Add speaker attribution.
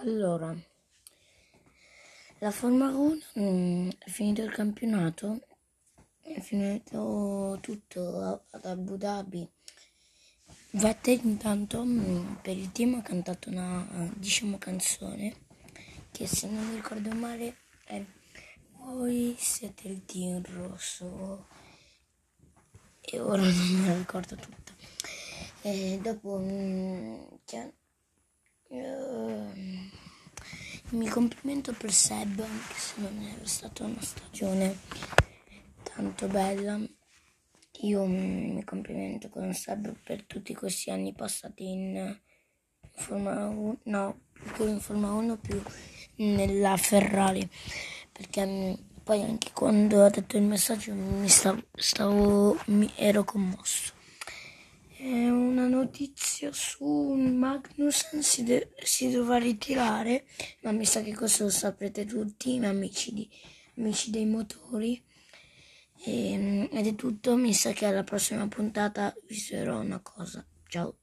Speaker 1: Allora, la Formula 1 mm, è finito il campionato, è finito tutto ad Abu Dhabi. Vettel intanto mm, per il team ha cantato una diciamo canzone che se non mi ricordo male è Voi siete il team rosso e ora non me la ricordo tutta. E dopo mm, mio complimento per Seb, anche se non è stata una stagione tanto bella. Io mi complimento con Seb per tutti questi anni passati in Formula 1, no, più in Formula 1, più nella Ferrari, perché poi anche quando ha detto il messaggio mi stavo, stavo mi ero commosso. È una notizia su Magnussen si, de- si dovrà ritirare, ma mi sa che questo lo saprete tutti, amici, di- amici dei motori. E, ed è tutto, mi sa che alla prossima puntata vi dirò una cosa. Ciao.